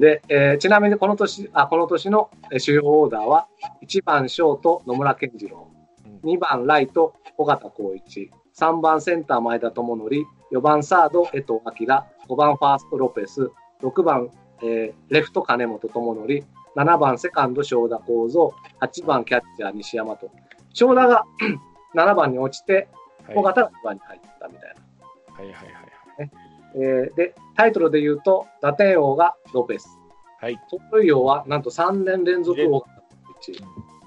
で、えーちなみにこの年、あ、この年のえー主要オーダーは、1番ショート野村健次郎、2番ライト尾形光一、3番センター前田智則、4番サード江藤明、5番ファーストロペス、6番、えーレフト金本智則、7番セカンド正田幸三、8番キャッチャー西山と。正田が 7番に落ちて、はい。尾形が2番に入ったみたいな。はいはいはいえーで、タイトルで言うと、打点王がロペス。はい。盗塁王はなんと3年連続王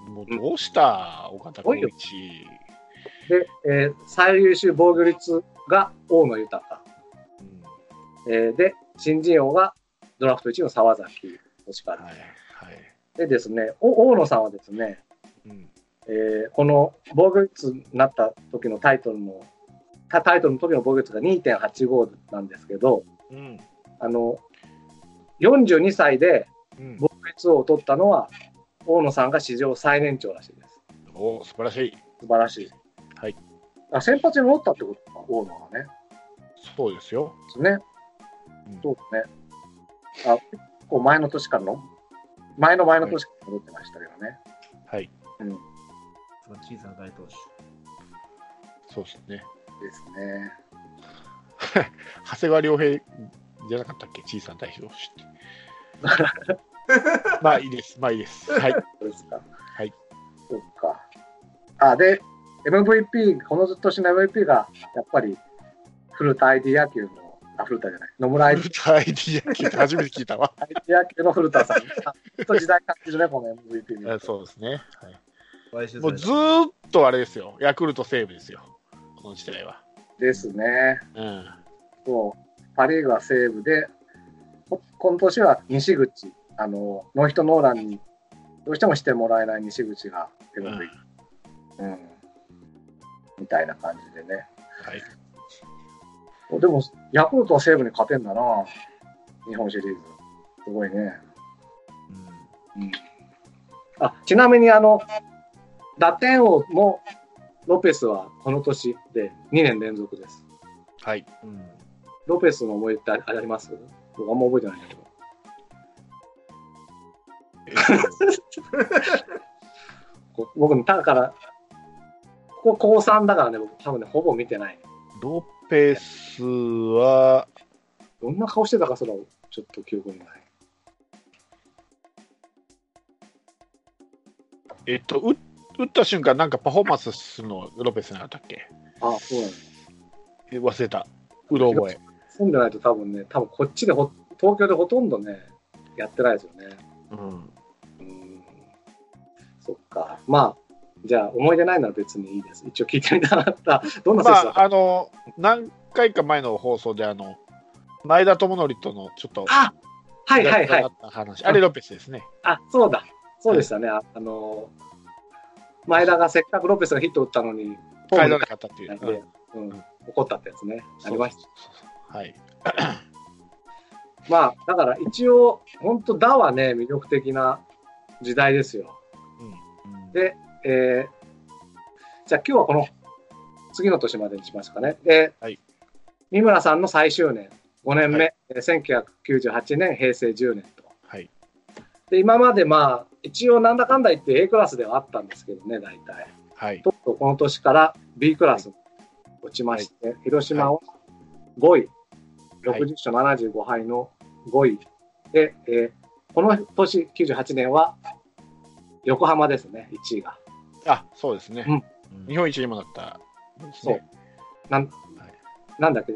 もうどうした、岡田光一。で、えー最優秀防御率が大野豊。うんえーで、新人王がドラフト1位の沢崎俊はい。はい。でですね、お大野さんはですね、うんえーこの防御率になった時のタイトルの、タタイトルの時の防御率が2.85なんですけど、うんあの、42歳でうん防御率王を取ったのは、大野さんが史上最年長らしいです。お素晴らしい。素晴らしい。はい。あ先発に戻ったってことか、大野がね。そうですよ。ですね。うんそうですね。あ、結構前の年からの、前の前の年から戻ってましたけどね。はい。うん。でその小さな大投手。そうですね。すね。長谷川良平じゃなかったっけ？小さな代表して。まあいいです。まあいいです。はい。そうですか。はい。そっか。あ、で、MVP、この年の MVP が、やっぱり、古田 ID 野球の、あ、古田じゃない、野村 ID フルタイディア聞いた初めて聞いたわ。野球の古田さん。あずっと時代感じるね、この MVP に。あそうですね。はいもうずーっとあれですよ。ヤクルト西武ですよ。この時代は。ですね。うん。そう。パ・リーグは西武で、こ今年は西口、あの、ノーヒットノーランにどうしてもしてもらえない西口が。うん。みたいな感じでね。はい。でも、ヤクルトは西武に勝てんだな、日本シリーズ。すごいね。うんあちなみに、あの、打点王もロペスはこの年で2年連続です。はい。うんロペスの思い出ってあります？僕あんま覚えてないんだけど。僕ね、だから、ここ高3だからね、僕多分ね、ほぼ見てない。とロペスは、どんな顔してたかすら、ちょっと記憶にない。えっと、打打った瞬間、なんかパフォーマンスするのロペスなかったっけ？あ、そうなん忘れた。うろ覚え。住んでないと多分ね、多分こっちでほ、東京でほとんどね、やってないですよね。うん。うん。そっか。まあ、じゃあ、思い出ないなら別にいいです。一応聞いてみたかった。どんなま選手だった、あ、あの、何回か前の放送で、あの、前田智則とのちょっと、あはいはいはいあ。れロペスですね。あ、そうだ。そうでしたね。ああの、前田がせっかくロペスがヒット打ったのに、帰らなかったっていう。帰らないでうん、怒ったってやつね。ありました。はい。まあ、だから一応、本当打はね、魅力的な時代ですよ。うんで、えーじゃあ今日はこの次の年までにしますかね。で、はい三村さんの最終年、5年目、えー1998年、平成10年と。はい。で、今までまあ、一応なんだかんだ言って A クラスではあったんですけどね、大体。はい。とうとうこの年から B クラスに落ちまして、広島は5位、はい60勝75敗の5位で、えーこの年98年は横浜ですね、1位が。あ、そうですね。うん日本一にもなったですね。なん,、はいなんだっけ、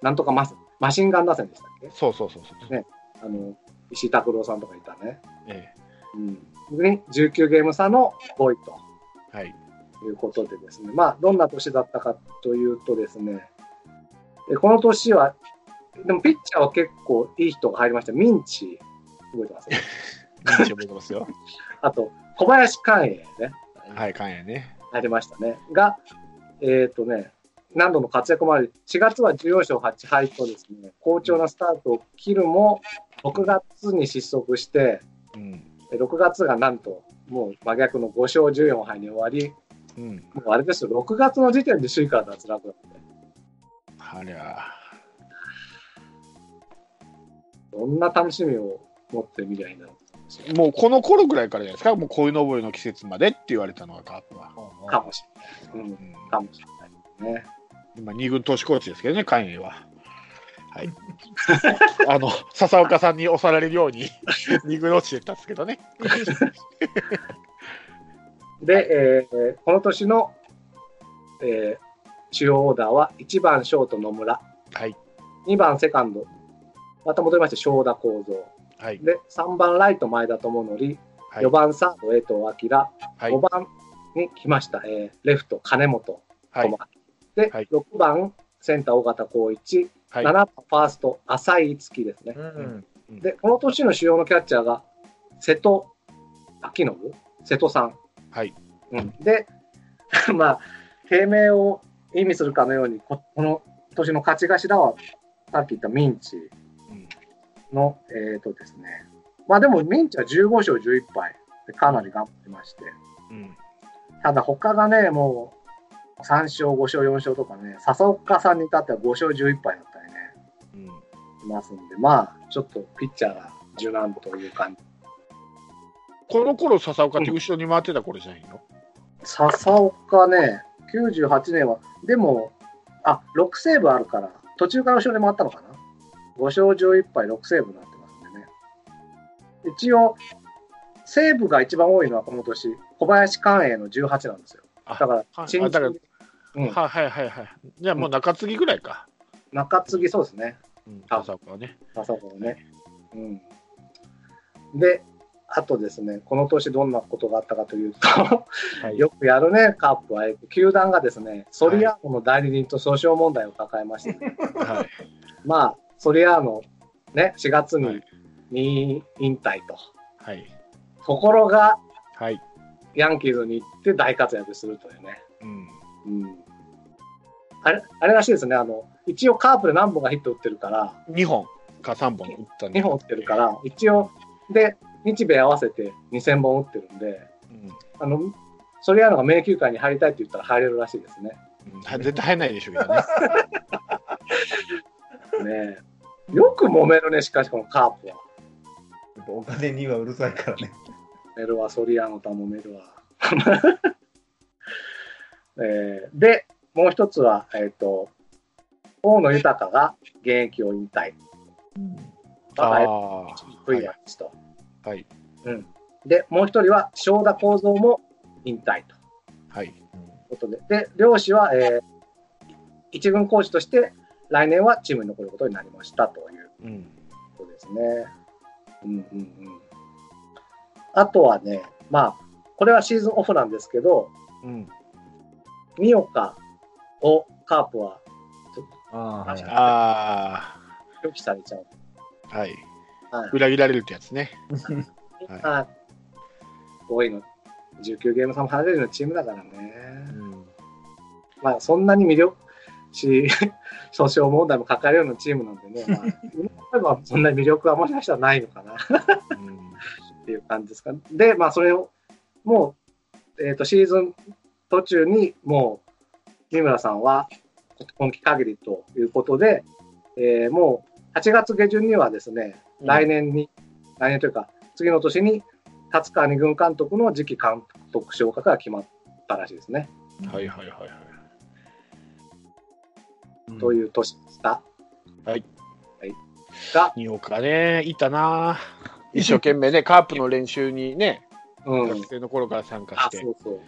なんとかマスマシンガン打線でしたっけ？そうそうそうそう。ねあの石井拓郎さんとかいたね。えうん、で19ゲーム差の5位と。えはい。ということでですね、まあ、どんな年だったかというとですね、えこの年は、でもピッチャーは結構いい人が入りました。ミンチ、覚えてます？認知覚えてますよ。あと、小林寛永ね、はい、関也ね。入りましたね。が、えっ、とね、何度の活躍もあり、4月は14勝8敗とですね、好調なスタートを切るも、6月に失速して、うん。え6月がなんと、もう真逆の5勝14敗に終わり、うん。もうあれですよ、6月の時点で首位から脱落だって。ありゃ。どんな楽しみを持ってみりゃいいんだろもうこの頃ぐらいからじゃないですか、もう鯉のぼりの季節までって言われたのがカープは。う。かもしれない。うん。うんかもしれないね。今、二軍投手コーチですけどね、関栄は。はい。あの、笹岡さんに押されるように、二軍落ちてたんですけどね。で、えーこの年の、えー主要オーダーは1番ショート野村、はい。2番セカンド、また戻りまして正田幸三。はい。で、3番ライト前田智則、はい4番サード江藤明、はい5番に来ました、えーレフト金本はいで、はい6番センター尾形光一、はい。7番ファースト浅井月ですね。うん。で、この年の主要のキャッチャーが瀬戸明信？瀬戸さん。はい。うん、で、まあ、低迷を意味するかのように、ここの年の勝ち頭は、さっき言ったミンチうん。の、えっ、とですね、まあでもミンチは15勝11敗でかなり頑張りまして、うん。ただ他がね、もう3勝、5勝、4勝とかね、笹岡さんに至っては5勝11敗だったりね、うんいますんで、まあ、ちょっとピッチャーが柔軟という感じ。この頃笹岡って後ろに回ってた頃じゃないの、笹岡ね、98年は、でも、あ、6セーブあるから、途中から後ろに回ったのかな ?5 勝11敗6セーブになってますんでね。一応、セーブが一番多いのはこの年、小林寛永の18なんですよ。あだから、あ新だからうんはいはいはいはい。じゃあもう中継ぎぐらいか。中継ぎそうですね。うん、あ笹岡はね。笹岡はね。うん。で、あとですね、この年どんなことがあったかというと、はい。よくやるね、カープは。えっと球団がですね、ソリアーノの代理人と訴訟問題を抱えまして、はい。まあ、ソリアーノ、ね、4月にはいに引退と。はい。ところが、はい。ヤンキーズに行って大活躍するというね。うん。うん。あれ、あれらしいですね。あの、一応カープで何本かヒット打ってるから、2本か3本打ったんで2本打ってるから、一応、で、日米合わせて2000本打ってるんで、うんあの、ソリアーノが名球会に入りたいって言ったら入れるらしいですね。うんは絶対入らないでしょうけどね。ねえよく揉めるね、しかしこのカープは。やっぱお金にはうるさいからね。メルはソリアーノとは揉めるわ。えーで、もう一つは、えっ、と、大野豊が現役を引退。あああ。福井は一と。はい。うん。で、もう一人は正田幸三も引退とはい。いうことで、で、漁師は、えー一軍コーチとして来年はチームに残ることになりましたといううん。ことですね。うんうんうん。あとはね、まあ、これはシーズンオフなんですけど、うん。三岡をカープはああ、はい。あ拒否されちゃう。あ。はい。はい。裏切られるってやつね。はいまあ、5位の19ゲーム差も離れるようなチームだからね。うん。まあ、そんなに魅力し、訴訟問題も抱えるようなチームなんでね、まあ、そんなに魅力はもしかしたらないのかなっていう感じですか。で、まあ、それを、もう、えっ、と、シーズン途中に、もう、三村さんは今季限りということで、えーもう8月下旬にはですね、うん来年に、来年というか、次の年に、達川二軍監督の次期監督昇格が決まったらしいですね。はいはいはいはい。という年でした。はい。はい。が、二岡ね、いたな。一生懸命ね、カープの練習にね、うん。学生の頃から参加あ、して、そうそう。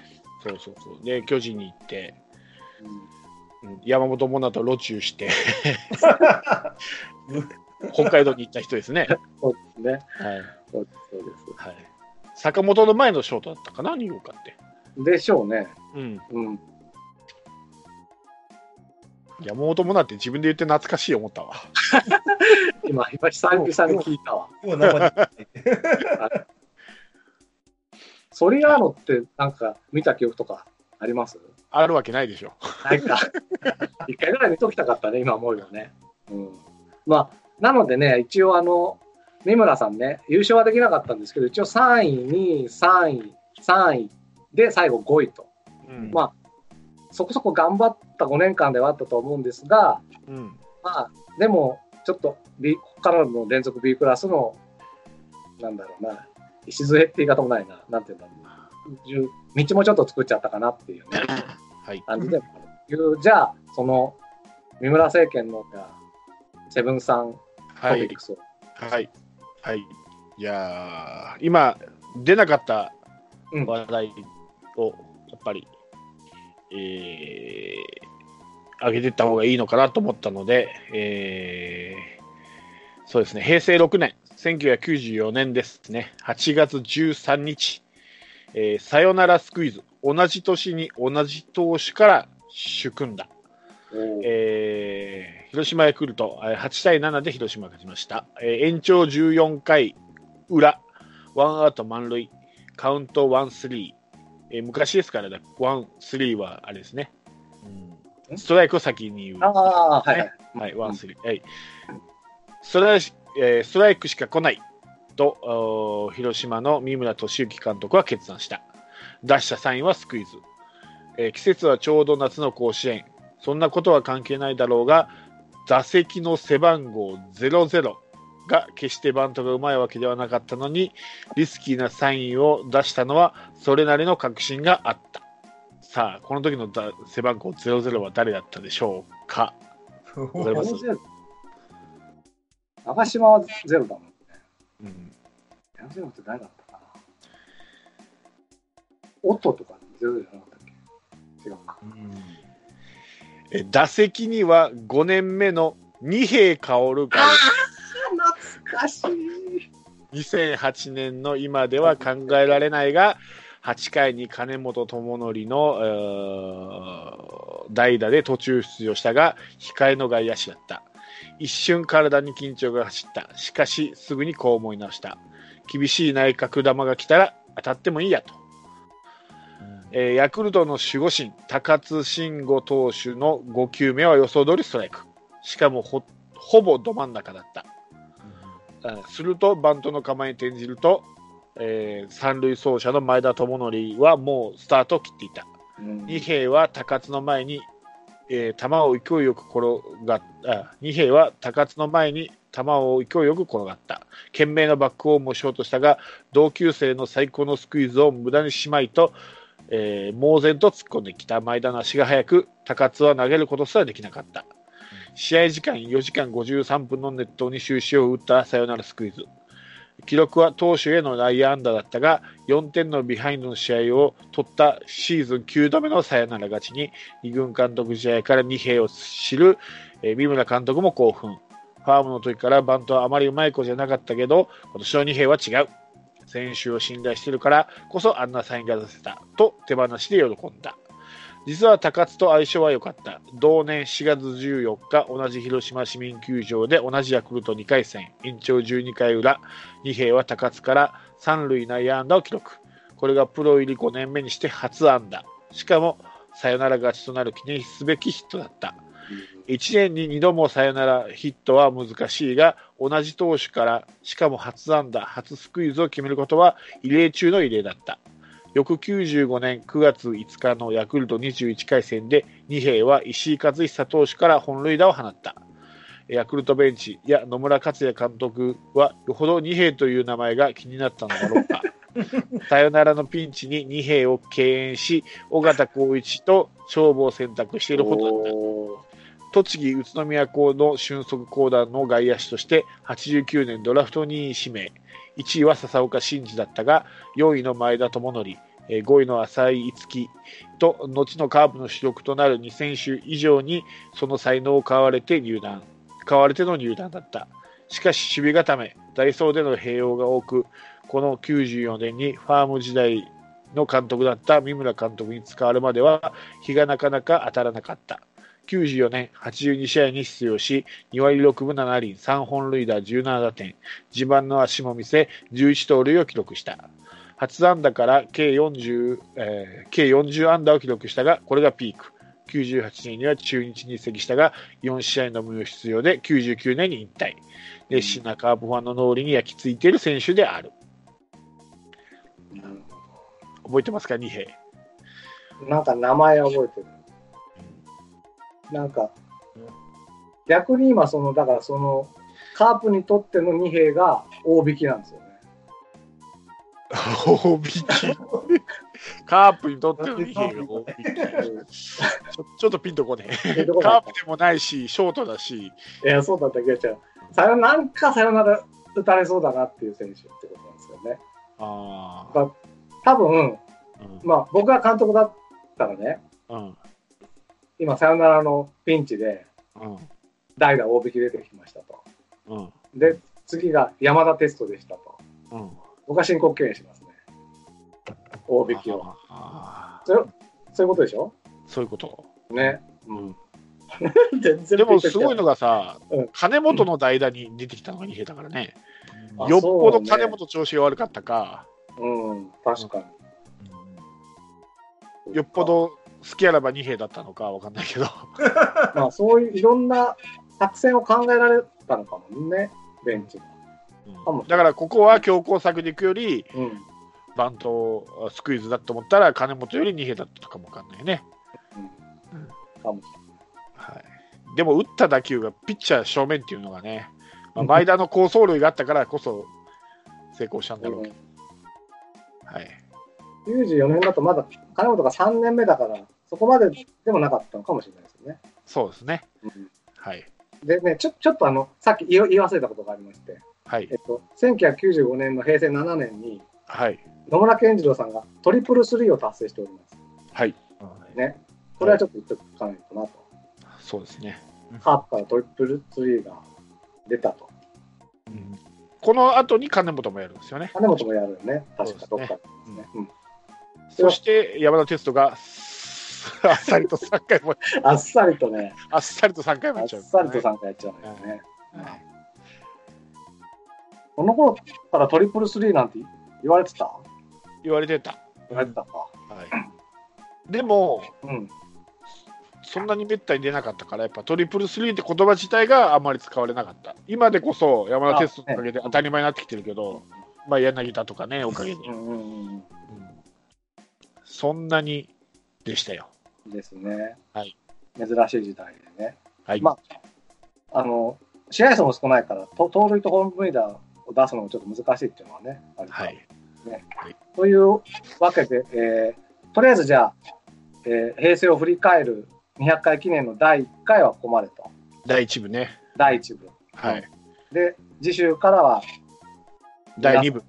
そうそうそう。で、巨人に行って、うんうん山本モナと路中して、北海道に行った人ですね。そうですね。はい。そうです。はい。坂本の前のショートだったかな、二岡って。でしょうね。うん。うん。山本モナって自分で言って懐かしい思ったわ。今、今、久々に聞いたわ。もう生でソリアーノってなんか見た記憶とかあります？あるわけないでしょ。ないか。一回ぐらい見ときたかったね、今思うよね。うん。まあ、なのでね、一応あの、三村さんね、優勝はできなかったんですけど、一応3位、2位、3位、3位で最後5位と。うんまあ、そこそこ頑張った5年間ではあったと思うんですが、うん。まあ、でも、ちょっと B、ここからの連続 B クラスのなんだろうな、礎って言い方もないな、なんていうんだろう。じゅ道もちょっと作っちゃったかなっていうね、はい。感じでもあるいうじゃあ、その、三村政権の、セブンさんトはいピッ。クスを、はい。はい。いやー今、出なかったうん話題を、やっぱり、えー、上げていった方がいいのかなと思ったので、えー、そうですね、平成6年、1994年ですね、8月13日、えーさよならスクイズ、同じ年に同じ投手から主組んだ。えー広島ヤクルト、えー8対7で広島が勝ちました。えー延長14回裏、ワンアウト満塁、カウント1、3、えー昔ですからね、1、3はあれですね、ストライクを先に言う。ああ、はいはい。はい、ワンスリー。はい。ストライク、えーストライクしか来ないと、広島の三村敏之監督は決断した。出したサインはスクイズ。えー季節はちょうど夏の甲子園。そんなことは関係ないだろうが、座席の背番号00が決してバントがうまいわけではなかったのに、リスキーなサインを出したのは、それなりの確信があった。さあ、この時のだ背番号00は誰だったでしょうか？長島はゼロだもんね。うんゼロって誰だったかな？オットとかゼロじゃなかったっけ？違うか。え打席には5年目の二平薫が懐かしい。2008年の今では考えられないが8回に金本智則のえー代打で途中出場したが控えの外野手だった。一瞬体に緊張が走った。しかしすぐにこう思い直した。厳しい内角球が来たら当たってもいいやと。えーヤクルトの守護神、高津慎吾投手の5球目は予想通りストライク。しかもほほぼど真ん中だった。あすると、バントの構えに転じると、えー三塁走者の前田智則はもうスタートを切っていた。うん二平は高津の前に、えー球を勢いよく転がっあ二平は高津の前に球を勢いよく転がった。懸命なバックホームをしようとしたが、同級生の最高のスクイズを無駄にしまいと、えー猛然と突っ込んできた前田の足が速く、高津は投げることすらできなかった。試合時間4時間53分の熱投に終止を打ったサヨナラスクイズ。記録は投手への内野安打だったが、4点のビハインドの試合を取ったシーズン9度目のサヨナラ勝ちに、二軍監督試合から二兵を知る、えー三村監督も興奮。ファームの時からバントはあまりうまい子じゃなかったけど、今年の二兵は違う。選手を信頼しているからこそあんなサインが出せたと手放しで喜んだ。実は高津と相性は良かった。同年4月14日、同じ広島市民球場で同じヤクルト2回戦、延長12回裏、二平は高津から三塁内野安打を記録。これがプロ入り5年目にして初安打。しかも、サヨナラ勝ちとなる記念すべきヒットだった。1年に2度もサヨナラヒットは難しいが、同じ投手から、しかも初安打、初スクイズを決めることは異例中の異例だった。翌95年9月5日のヤクルト21回戦で、二平は石井和久投手から本塁打を放った。ヤクルトベンチや野村克也監督は、よほど二平という名前が気になったのだろうか。サヨナラのピンチに二平を敬遠し、尾形光一と勝負を選択しているほどだった。栃木宇都宮校の俊足高団の外野手として89年ドラフト2位指名。1位は笹岡慎二だったが4位の前田智則。5位の浅井逸樹と後のカープの主力となる2選手以上にその才能を買われて入団。買われての入団だった。しかし守備固めダイソーでの併用が多くこの94年にファーム時代の監督だった三村監督に使われるまでは日がなかなか当たらなかった。94年82試合に出場し、2割6分7厘、3本塁打17打点、自慢の足も見せ、11盗塁を記録した。初安打から計40、えー計40安打を記録したが、これがピーク。98年には中日に移籍したが、4試合の無用出場で99年に引退。熱心なカープファンの脳裏に焼き付いている選手である。覚えてますか、二平。なんか名前覚えてる。なんか、逆に今、その、だからその、カープにとっての二兵が大引きなんですよね。大引き？カープにとっての2兵が大引き？ちょ ちょっとピンとこねえ。カープでもないし、ショートだし、たいや、そうだったけど、じゃあさよなんかさよなら打たれそうだなっていう選手ってことなんですよね。あまあ多分、あ、まあ、僕が監督だったらね、うん、うん、今、さよならのピンチで、うん、代打大引き出てきましたと。うん、で、次が山田テストでしたと。うん。僕は申告敬遠しますね。大引きを。ああそれそういうことでしょ？そういうこと。ね。うん、全然でもすごいのがさ、うん金本の代打に出てきたのが2兵だからね、あよっぽど金本調子が悪かったか、うん、確かに。よっぽ。ど好きあらば2兵だったのかわかんないけど、まあ、そういういろんな作戦を考えられたのかもね、ベンチが。かもだからここは強攻策でいくより、うん。バントスクイズだと思ったら、金本より2兵だったかもわかんないね。かもしはい、でも打った打球がピッチャー正面っていうのがね、まあ、前田の好走塁があったからこそ成功したんだろうけど、はい、れない。94年だとまだ金本が3年目だから、そこまででもなかったのかもしれないですよね。そうですね、うんはい、でね、ちょちょっとあの、さっき言い忘れたことがありまして、はいえっ、と、1995年の平成7年に、はい、野村健次郎さんがトリプルスリーを達成しております。はい、ね。これはちょっと言っておかないとなと。そうですね。カープからトリプルスリーが出たと。うんこの後に金本もやるんですよね。金本もやるよね。確かどっかでですね。うんそして山田哲人が あっさりと3回も、あっさりとね、あっさりと3回もあっやっちゃう、さりと参加やっちゃうんだよね。はいこの頃からトリプルスリーなんて言われてた？言われてた。言われてたか。はい、でも、うん。そんなにめったに出なかったから、やっぱトリプルスリーって言葉自体があまり使われなかった。今でこそ山田哲人のおかげで当たり前になってきてるけど、まあ柳田とかね、おかげで、うんそんなにでしたよ。うん。ですね。はい。珍しい時代でね。はい。まあの、試合数も少ないから、と盗塁とホームランを出すのもちょっと難しいっていうのはね、ありますはい。というわけで、えーとりあえずじゃあ、えー平成を振り返る200回記念の第1回はここまでと。第一部ね。第1部。はい。で、次週からは第二部。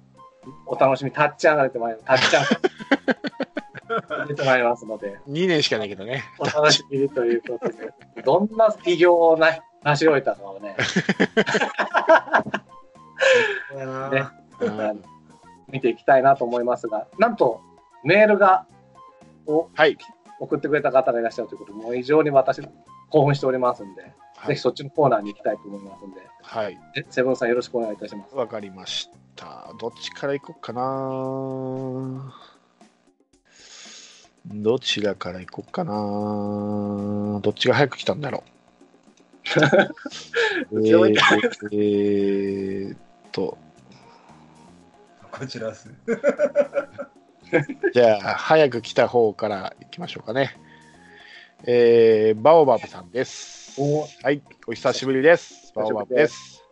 お楽しみ、タッチ上がれてまいります。タッチ上が れてまいりますので、2年しかないけどね。お楽しみにということで、どんな偉業をな成し終えたかをね、ねうん見ていきたいなと思いますが、なんとメールがをはい。送ってくれた方がいらっしゃるということで、もう非常に私、興奮しておりますんで、はいぜひ。そっちのコーナーに行きたいと思いますんで、はい。えセブンさんよろしくお願いいたします。わかりました。どっちから行こうかな。どちらから行こうかな。どっちが早く来たんだろう。えー、えーっと、こちらです。じゃあ、早く来た方から行きましょうかね。えー、バオバブさんです。おはい、お久しぶりです。バオバブです。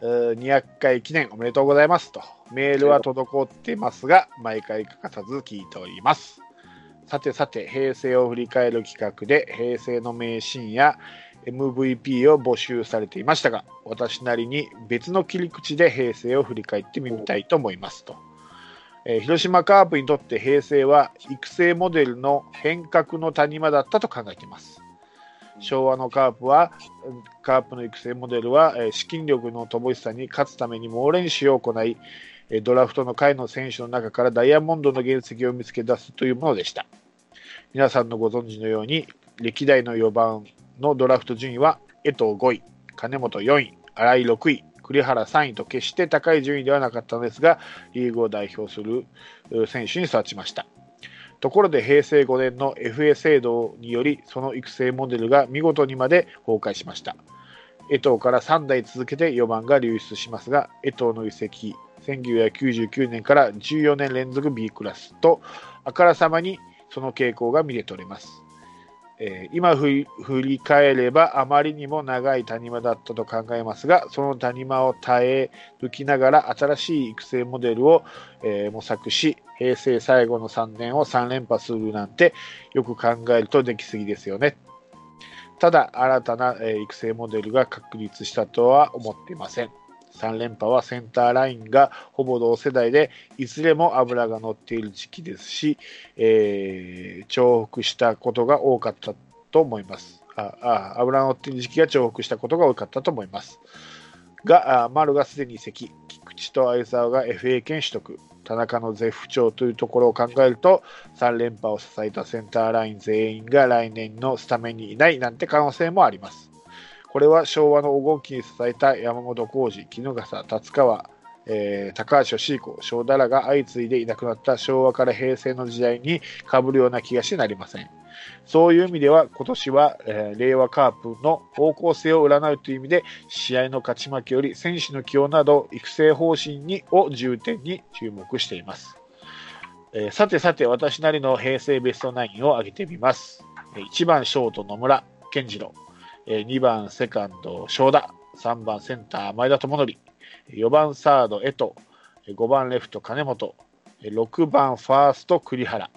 えー200回記念おめでとうございますと。メールは滞っていますが、毎回欠かさず聞いております。さてさて、平成を振り返る企画で、平成の名シーンや MVP を募集されていましたが、私なりに別の切り口で平成を振り返ってみたいと思いますと。え広島カープにとって平成は育成モデルの変革の谷間だったと考えています。昭和のカープは、カープの育成モデルは、え資金力の乏しさに勝つために猛練習を行い、ドラフトの下位の選手の中からダイヤモンドの原石を見つけ出すというものでした。皆さんのご存知のように、歴代の4番のドラフト順位は、江藤5位、金本4位、新井6位、栗原3位と決して高い順位ではなかったのですが、リーグを代表する選手に育ちました。ところで平成5年の FA 制度により、その育成モデルが見事にまで崩壊しました。江藤から3代続けて4番が流出しますが、江藤の移籍、1999年から14年連続 B クラスと、あからさまにその傾向が見て取れます。えー今振り返ればあまりにも長い谷間だったと考えますがその谷間を耐え抜きながら新しい育成モデルを、えー模索し平成最後の3年を3連覇するなんてよく考えるとできすぎですよねただ新たな、え育成モデルが確立したとは思っていません3連覇はセンターラインがほぼ同世代でいずれも油が乗っている時期ですし、えー重複したことが多かったと思います。ああ油乗っている時期が重複したことが多かったと思います。が、あ丸がすでに移籍、菊池と相沢が FA 権取得、田中の絶不調というところを考えると、3連覇を支えたセンターライン全員が来年のスタメンにいないなんて可能性もあります。これは昭和の黄金期に支えた山本浩二、衣笠、達川、えー高橋義彦、正太らが相次いでいなくなった昭和から平成の時代に被るような気がしなりません。そういう意味では今年は、えー令和カープの方向性を占うという意味で試合の勝ち負けより選手の起用など育成方針にを重点に注目しています。えーさてさて私なりの平成ベストナインを挙げてみます。1番ショート野村健次郎、えー2番セカンド正田、3番センター前田智則、4番サード江藤、5番レフト金本、6番ファースト栗原、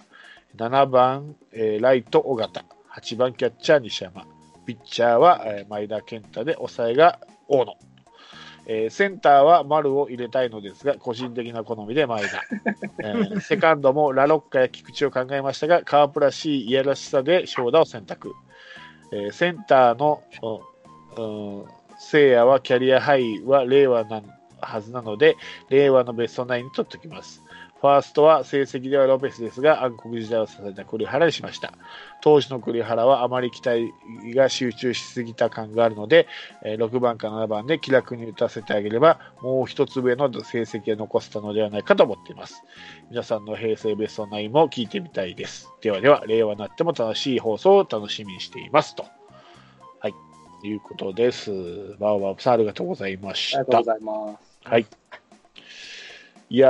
7番、えーライト尾形、8番キャッチャー西山、ピッチャーは、えー前田健太で抑えが大野。えーセンターは丸を入れたいのですが、個人的な好みで前田。えーセカンドもラロッカや菊池を考えましたが、カープらしいいやらしさで正田を選択。えーセンターの、うんうん聖夜はキャリアハイは令和なはずなので、令和のベストナインに取っておきます。ファーストは成績ではロペスですが、暗黒時代を支えた栗原にしました。当時の栗原はあまり期待が集中しすぎた感があるので、えー6番か7番で気楽に打たせてあげれば、もう一つ上の成績を残せたのではないかと思っています。皆さんの平成ベストナインも聞いてみたいです。ではでは、令和になっても楽しい放送を楽しみにしています。と。はい。いうことです。バオバオさんありがとうございましたありがとうご。ざいます。はい。いや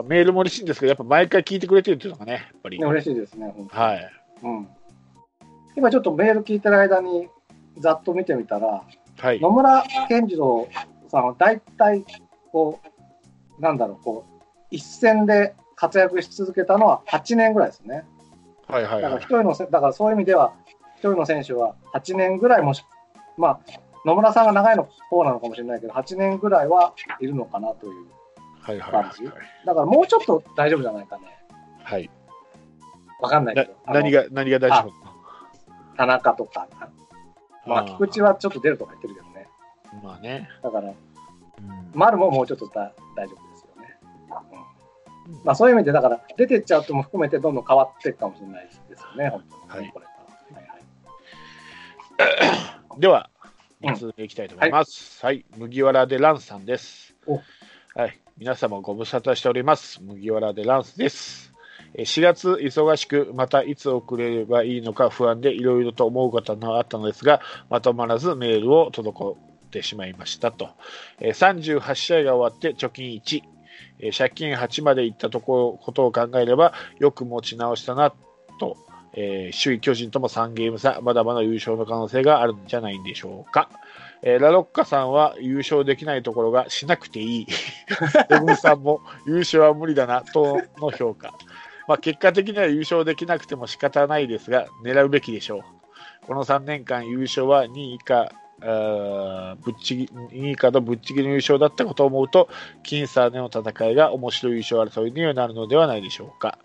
ー、メールも嬉しいんですけど、やっぱ毎回聞いてくれてるっていうのがね、やっぱり。ね、嬉しいですね、本当にはい。うん。今ちょっとメール聞いてる間にざっと見てみたら、はい。野村健次郎さんは大体、こう、なんだろう、こう、一戦で活躍し続けたのは8年ぐらいですね。はいはいはいだから一。人のせ、だからそういう意味では、一人の選手は8年ぐらいもし、まあ、野村さんが長いの方なのかもしれないけど、8年ぐらいはいるのかなという。はいはいはい感じ？だからもうちょっと大丈夫じゃないかね。はい。わかんないけなど。何が、何が大丈夫田中とか、まあ、ー菊池はちょっと出るとか言ってるけどね。まあね。だから、うん丸ももうちょっとだ大丈夫ですよね。うんまあ、そういう意味で、だから、出てっちゃうとも含めて、どんどん変わっていくかもしれないですよね、本当に、はいこれ。はいはい では、うん2通目いきたいと思います。はい、麦わらでランさんですお。はい、皆様ご無沙汰しております。麦わらでランスです。4月忙しく、またいつ送れればいいのか不安でいろいろと思うことがあったのですが、まとまらずメールを滞ってしまいましたと。38試合が終わって貯金1、借金8までいったとこことを考えれば、よく持ち直したなと、えー首位巨人とも3ゲーム差、まだまだ優勝の可能性があるんじゃないんでしょうか。えーラロッカさんは優勝できないところがしなくていい。エブンさんも優勝は無理だなとの評価。まあ、結果的には優勝できなくても仕方ないですが、狙うべきでしょう。この3年間優勝は2位以下、ぶっちぎ2位以下のぶっちぎりの優勝だったことを思うと、僅差での戦いが面白い優勝争いになるのではないでしょうか。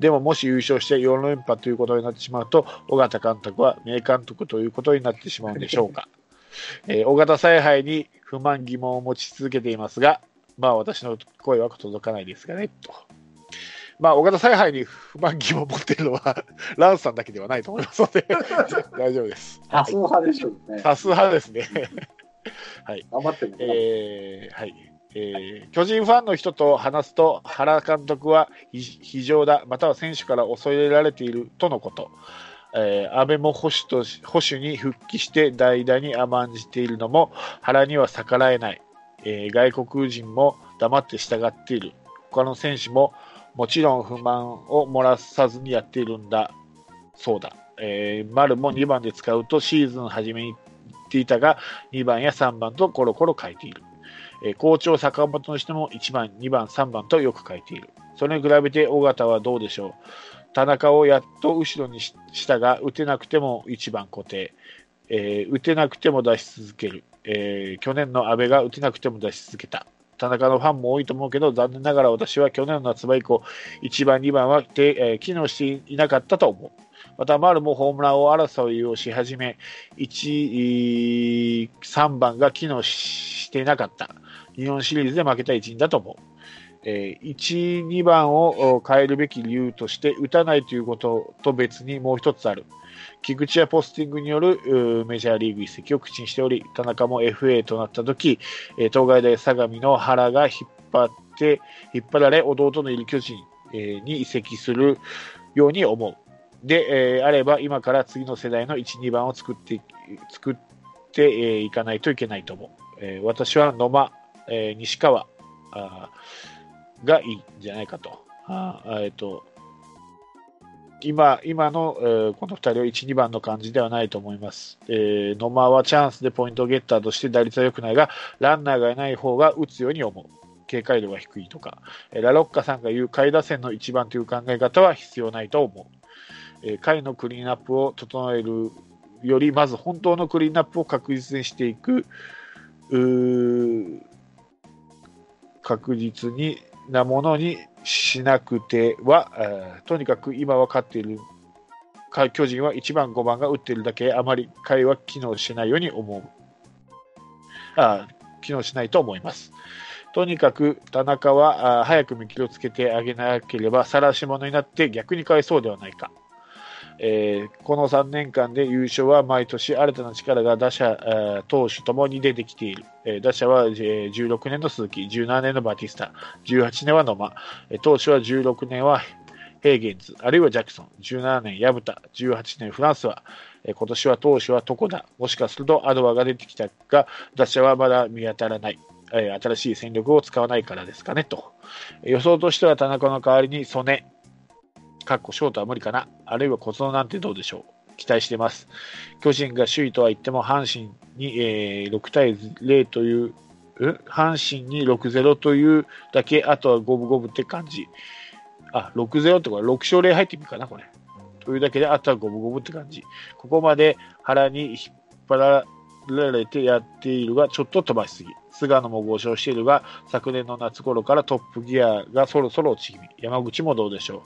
でももし優勝して4連覇ということになってしまうと、尾形監督は名監督ということになってしまうんでしょうか。えー尾形采配に不満疑問を持ち続けていますが、まあ私の声は届かないですがね、と。まあ、尾形采配に不満疑問を持っているのは、ランさんだけではないと思いますので、大丈夫です。多数派でしょうね。多数派ですね。頑張ってね。えーはい。えー巨人ファンの人と話すと、原監督は非非常だ、または選手から恐れられているとのこと。えー安倍も保守と保守に復帰して代打に甘んじているのも原には逆らえない、えー外国人も黙って従っている他の選手ももちろん不満を漏らさずにやっているんだそうだえー丸も2番で使うとシーズン初めに言っていたが、2番や3番とコロコロ書いている。えー好調坂本としても1番、2番、3番とよく書いている。それに比べて尾形はどうでしょう？田中をやっと後ろにしたが、打てなくても1番固定。えー打てなくても出し続ける、えー去年の阿部が打てなくても出し続けた。田中のファンも多いと思うけど、残念ながら私は去年の夏場以降、1番、2番は、えー機能していなかったと思う。また、丸もホームランを争いをし始め、1、3番が機能していなかった。日本シリーズで負けた一因だと思う。えー1、2番を変えるべき理由として、打たないということと別にもう一つある。菊池やポスティングによるメジャーリーグ移籍を口にしており、田中も FA となったとき、えー東海大相模の原が引っ張って、引っ張られ、弟のいる巨人、えーに移籍するように思う。で、えーあれば今から次の世代の1、2番を作って、作ってい、えーかないといけないと思う。えー私は野間、えー西川あがいいんじゃないかと。あえーと今今の、えーこの2人は1、2番の感じではないと思います。えー野間はチャンスでポイントゲッターとして打率は良くないが、ランナーがいない方が打つように思う。警戒度が低いとか、えーラロッカさんが言う下位打線の1番という考え方は必要ないと思う。えー下位のクリーンアップを整えるより、まず本当のクリーンアップを確実にしていく、確実になものにしなくては、えーとにかく今は勝っている巨人は1番、5番が打っているだけあまり会は機能しないように思う。あ機能しないと思います。とにかく田中は早く見切りをつけてあげなければ晒し者になって逆に返そうではないか。えーこの3年間で優勝は毎年新たな力が打者、投手ともに出てきている。えー打者は、えー16年の鈴木、17年のバティスタ、18年は野間、投手は16年はヘーゲンズ、あるいはジャクソン、17年薮田、18年フランスは、えー今年は投手は床田、もしかするとアドワが出てきたが、打者はまだ見当たらない。え新しい戦力を使わないからですかねと。予想としては田中の代わりに曽根、かっこショートは無理かな、あるいは小園なんてどうでしょう。期待してます。巨人が首位とは言っても、阪神に、えー6対0という、阪神に6-0というだけ、あとは五分五分って感じ。あ、6-0ってこれ6勝0敗って意味かな、これ。というだけで、あとは五分五分って感じ。ここまで腹に引っ張られてやっているが、ちょっと飛ばしすぎ。菅野も5勝しているが、昨年の夏頃からトップギアがそろそろ落ち気味。山口もどうでしょう。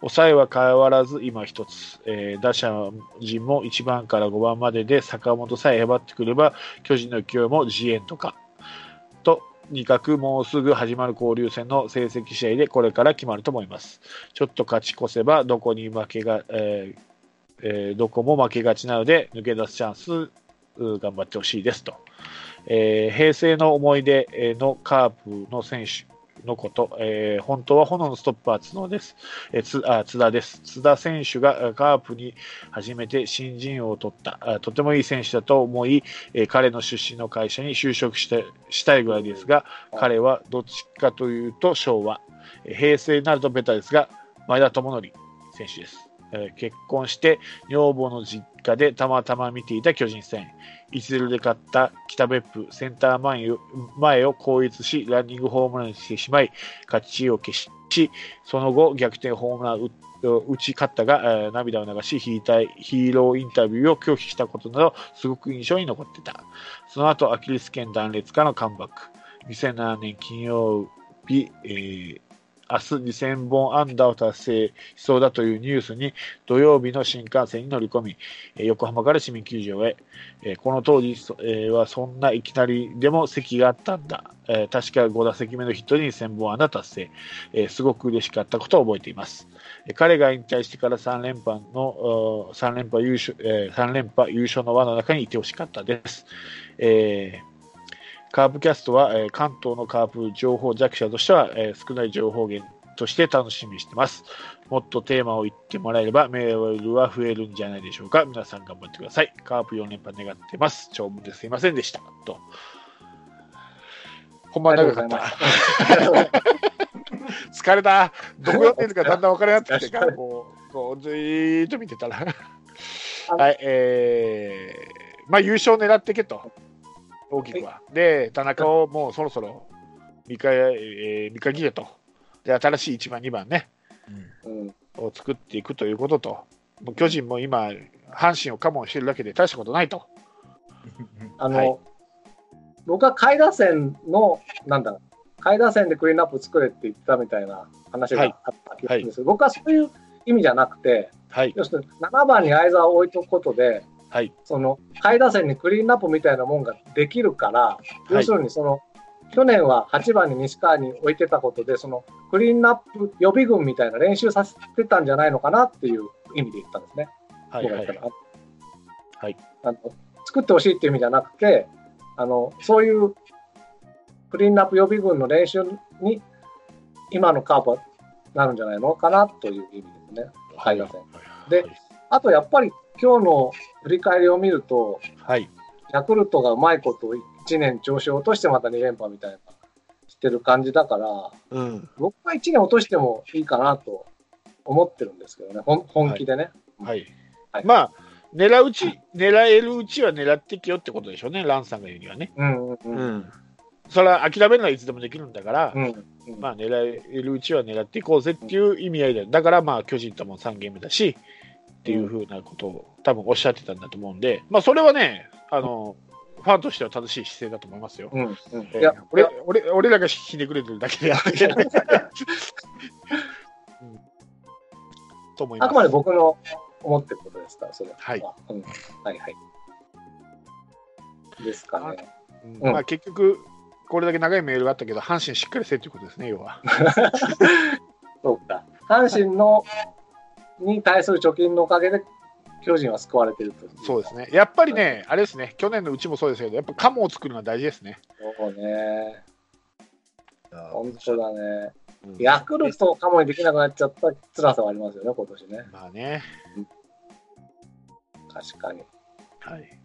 抑えは変わらず今一つ、えー打者陣も1番から5番までで坂本さえへばってくれば巨人の勢いも自演とか。とにかくもうすぐ始まる交流戦の成績試合でこれから決まると思います。ちょっと勝ち越せばどこに負けが、えーえーどこも負けがちなので抜け出すチャンス頑張ってほしいですと、えー平成の思い出のカープの選手。のこと、えー本当は炎のストッパー角です、えーつあ津田です。津田選手がカープに初めて新人王を取った。あとてもいい選手だと思い、えー彼の出身の会社に就職してしたいぐらいですが彼はどっちかというと昭和。平成になるとベタですが前田智則選手です、結婚して女房の実家でたまたま見ていた巨人戦。1-0で勝った北別府センター前を前を後逸しランニングホームランにしてしまい勝ちを消しその後逆転ホームランを打ち勝ったが、涙を流しヒーターヒーローインタビューを拒否したことなどすごく印象に残ってた。その後アキレス腱断裂からのカムバック。2007年金曜日、えー明日2000本安打を達成しそうだというニュースに土曜日の新幹線に乗り込み、横浜から市民球場へ、この当時はそんないきなりでも席があったんだ、確か5打席目のヒットに2000本安打達成、すごく嬉しかったことを覚えています。彼が引退してから3連覇の3連覇優勝、3連覇優勝の輪の中にいてほしかったです。えーカープキャストは、えー関東のカープ情報弱者としては、えー少ない情報源として楽しみにしてます。もっとテーマを言ってもらえればメールは増えるんじゃないでしょうか。皆さん頑張ってください。カープ4連覇願ってます。長文ですいませんでした。と。ほんま長かった。す。疲れた。どこやってるかだんだん分からなくなってきてから、こう、こうずーっと見てたら。はい、えー、まあ優勝狙ってけと、大きくは。で、田中をもうそろそろ見か、えー見限れと。で、新しい1番、2番ね、うん。を作っていくということと、もう巨人も今、阪神をカモンしてるだけで大したことないと。あの、はい僕は下位打線の、なんだ、下位打線でクリーンアップ作れって言ったみたいな話はいがあった気がするんですけど、僕はそういう意味じゃなくて、はい、要するに7番に相沢を置いとくことで、はい、その下位打線にクリーンアップみたいなもんができるから、要するにその、去年は8番に西川に置いてたことで、そのクリーンアップ予備軍みたいな練習させてたんじゃないのかなっていう意味で言ったんですね。はい、あの作ってほしいっていう意味じゃなくてあの、そういうクリーンアップ予備軍の練習に今のカープはなるんじゃないのかなという意味ですね。下位打線であとやっぱり今日の振り返りを見ると、はい、ヤクルトがうまいこと1年調子を落としてまた2連覇みたいなしてる感じだから、うん、僕は1年落としてもいいかなと思ってるんですけどね、本気でね。はいはい。まあ、狙ううち、狙えるうちは狙ってきよってことでしょうね、ランさんが言うにはね。うんうんうん。ん。それは諦めるのはいつでもできるんだから、うんうんまあ、狙えるうちは狙っていこうぜっていう意味合いで、だからまあ、巨人とも3ゲームだし、っていうふうなことを多分おっしゃってたんだと思うんで、まあ、それはね、あの、ファンとしては正しい姿勢だと思いますよ。うんうんえーいや、俺俺俺らがひねくれてるだけであって、うんと思います。あくまで僕の思ってることですから、それは。はいうん、はいはい。ですかね。うんまあ、結局、これだけ長いメールがあったけど、阪神しっかりせっていうことですね、要は。そうか。阪神のに対する貯金のおかげで、巨人は救われてると。そうですね。やっぱりね、あれですね、去年のうちもそうですけど、やっぱカモを作るのは大事ですね。そうね。本当だね。うんヤクルトをカモにできなくなっちゃった辛さはありますよね、今年ね。まあね、確かに。はい。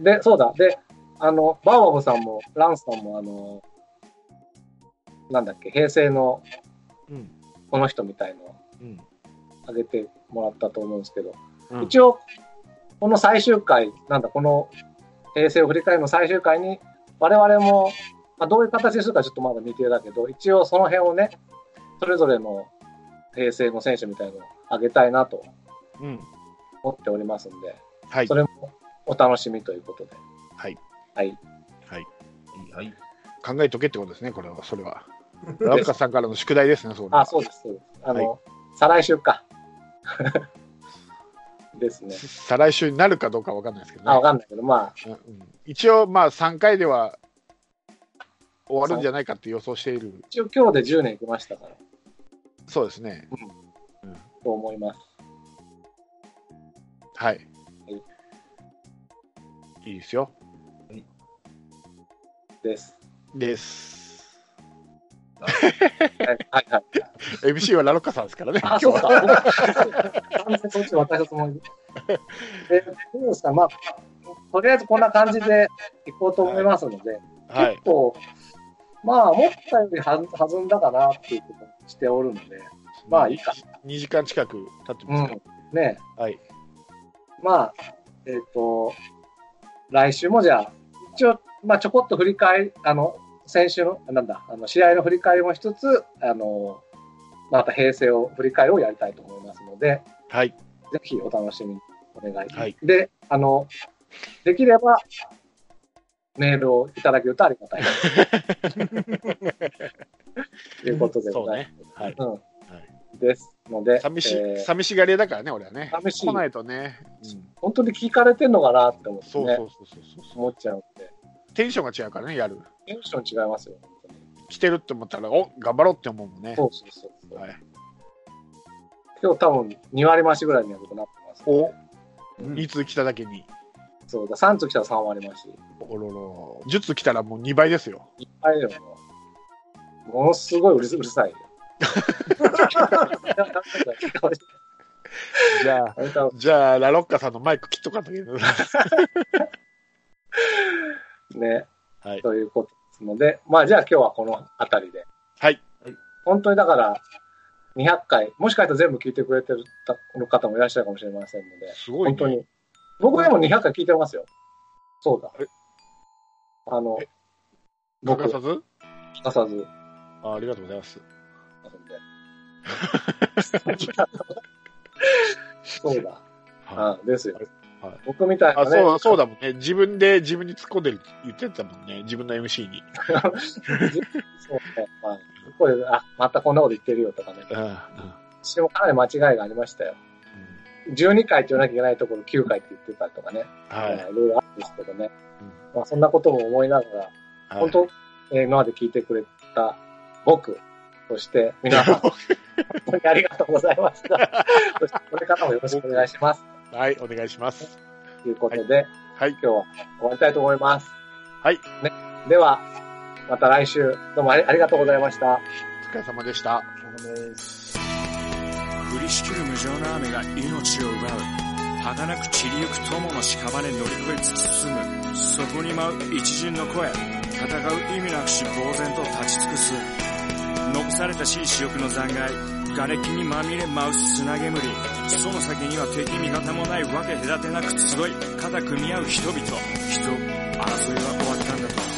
で、そうだ。で、あの、バーバブさんも、ランスさんも、あの、なんだっけ、平成のうん。この人みたいのをうん。あげてもらったと思うんですけど、うん一応、この最終回、なんだ、この平成を振り返るの最終回に、我々も、まあ、どういう形にするかちょっとまだ未定だけど、一応その辺をね、それぞれの平成の選手みたいのをあげたいなとうん。思っておりますんで、はいそ。れもお楽しみということで。はい。はい。はい。はい。考えとけってことですね、これは、それは。ラッカさんからの宿題ですね、それはあ、そうです、そうです。再来週か。ですね。再来週になるかどうかわかんないですけどあ、わね。かんないけど、まあ、うん一応、まあ、3回では終わるんじゃないかって予想している。一応今日で10年いきましたから、そうですね。と思います。はい。いいいですよ。です。です。はい、はい、はい。MC はラロッカさんですからね。あ、そうか。完全にそっち渡したつもり。で、どうですか、まあ、とりあえずこんな感じでいこうと思いますので、はい結。構、まあ、思ったよりは弾んだかなっていうことをしておるので、まあいいか。2時間近く経ってうますか？ん。ねはい。まあ、えっ、と、来週もじゃあ、一応、まあ、ちょこっと振り返り、あの、先週の、なんだ、あの、試合の振り返りも一つ、あの、また平成を振り返りをやりたいと思いますので、はい。ぜひお楽しみにお願い。はいで、あの、できれば、メールをいただけるとありがたい。ということでございね。はい。ます。うん。ですので、寂し、えー寂しがり屋だからね、俺はね。寂しい来ないとね。うん本当に聞かれてんのかなって思ってね、そうそうそうそう。思っちゃうんで、テンションが違うからね、やる。テンション違いますよ。来てるって思ったら、お頑張ろうって思うもんね。そうそうそうそう。はい。今日多分2割増しぐらいには僕なってます、おうん2通来ただけに。そうだ、3通来たら3割増し。おろろ。10通来たらもう2倍ですよ。いっぱいでも、ものすごいうるうるさいよ。じゃあ、じゃあ、ラロッカさんのマイク切っとかんとけど。ね。はいということですので、まあじゃあ今日はこの辺りで。はい。本当にだから、200回、もしかしたら全部聞いてくれてる方もいらっしゃるかもしれませんので、すごい、ね。本当に。僕でも200回聞いてますよ。そうだえ？あのえ、僕、欠かさず？欠かさず。あありがとうございます。そうだ。はあですよはい。僕みたいなね。そうそうだもんね。自分で自分に突っ込んでるって言ってたもんね。自分の MC に。そうね。まあ、これ、あ、またこんなこと言ってるよとかね。うんうん私もかなり間違いがありましたよ。12回って言わなきゃいけないところ9回って言ってたとかね。はい。いろいろあるんですけどね。うんまあ、そんなことも思いながら、はい本当、えー今まで聞いてくれた僕、そして皆さん、本当にありがとうございました。そしてこれからもよろしくお願いします。はい、お願いします。ということで、はい。今日は終わりたいと思います。はい。ね、では、また来週、どうもありありがとうございました。お疲れ様でした。降りしきる無情な雨が命を奪う儚く散りゆく友の屍乗り越えつつ進むそこに舞う一陣の声戦う意味なくし呆然と立ち尽くす残されたしい死翼の残骸瓦礫にまみれ舞う砂煙その先には敵味方もないわけ隔てなく集い肩組み合う人々。人争いは終わったんだと。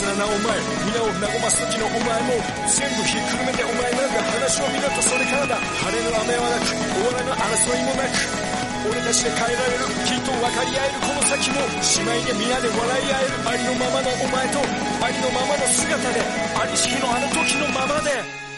いたずらなお前皆を和ます時のお前も全部ひっくるめてお前なんか話を見ろとそれからだ。晴れの雨はなく終わらぬ争いもなく。俺たちで変えられるきっと分かり合えるこの先も姉妹で皆で笑い合えるありのままのお前とありのままの姿でありしきのあの時のままで。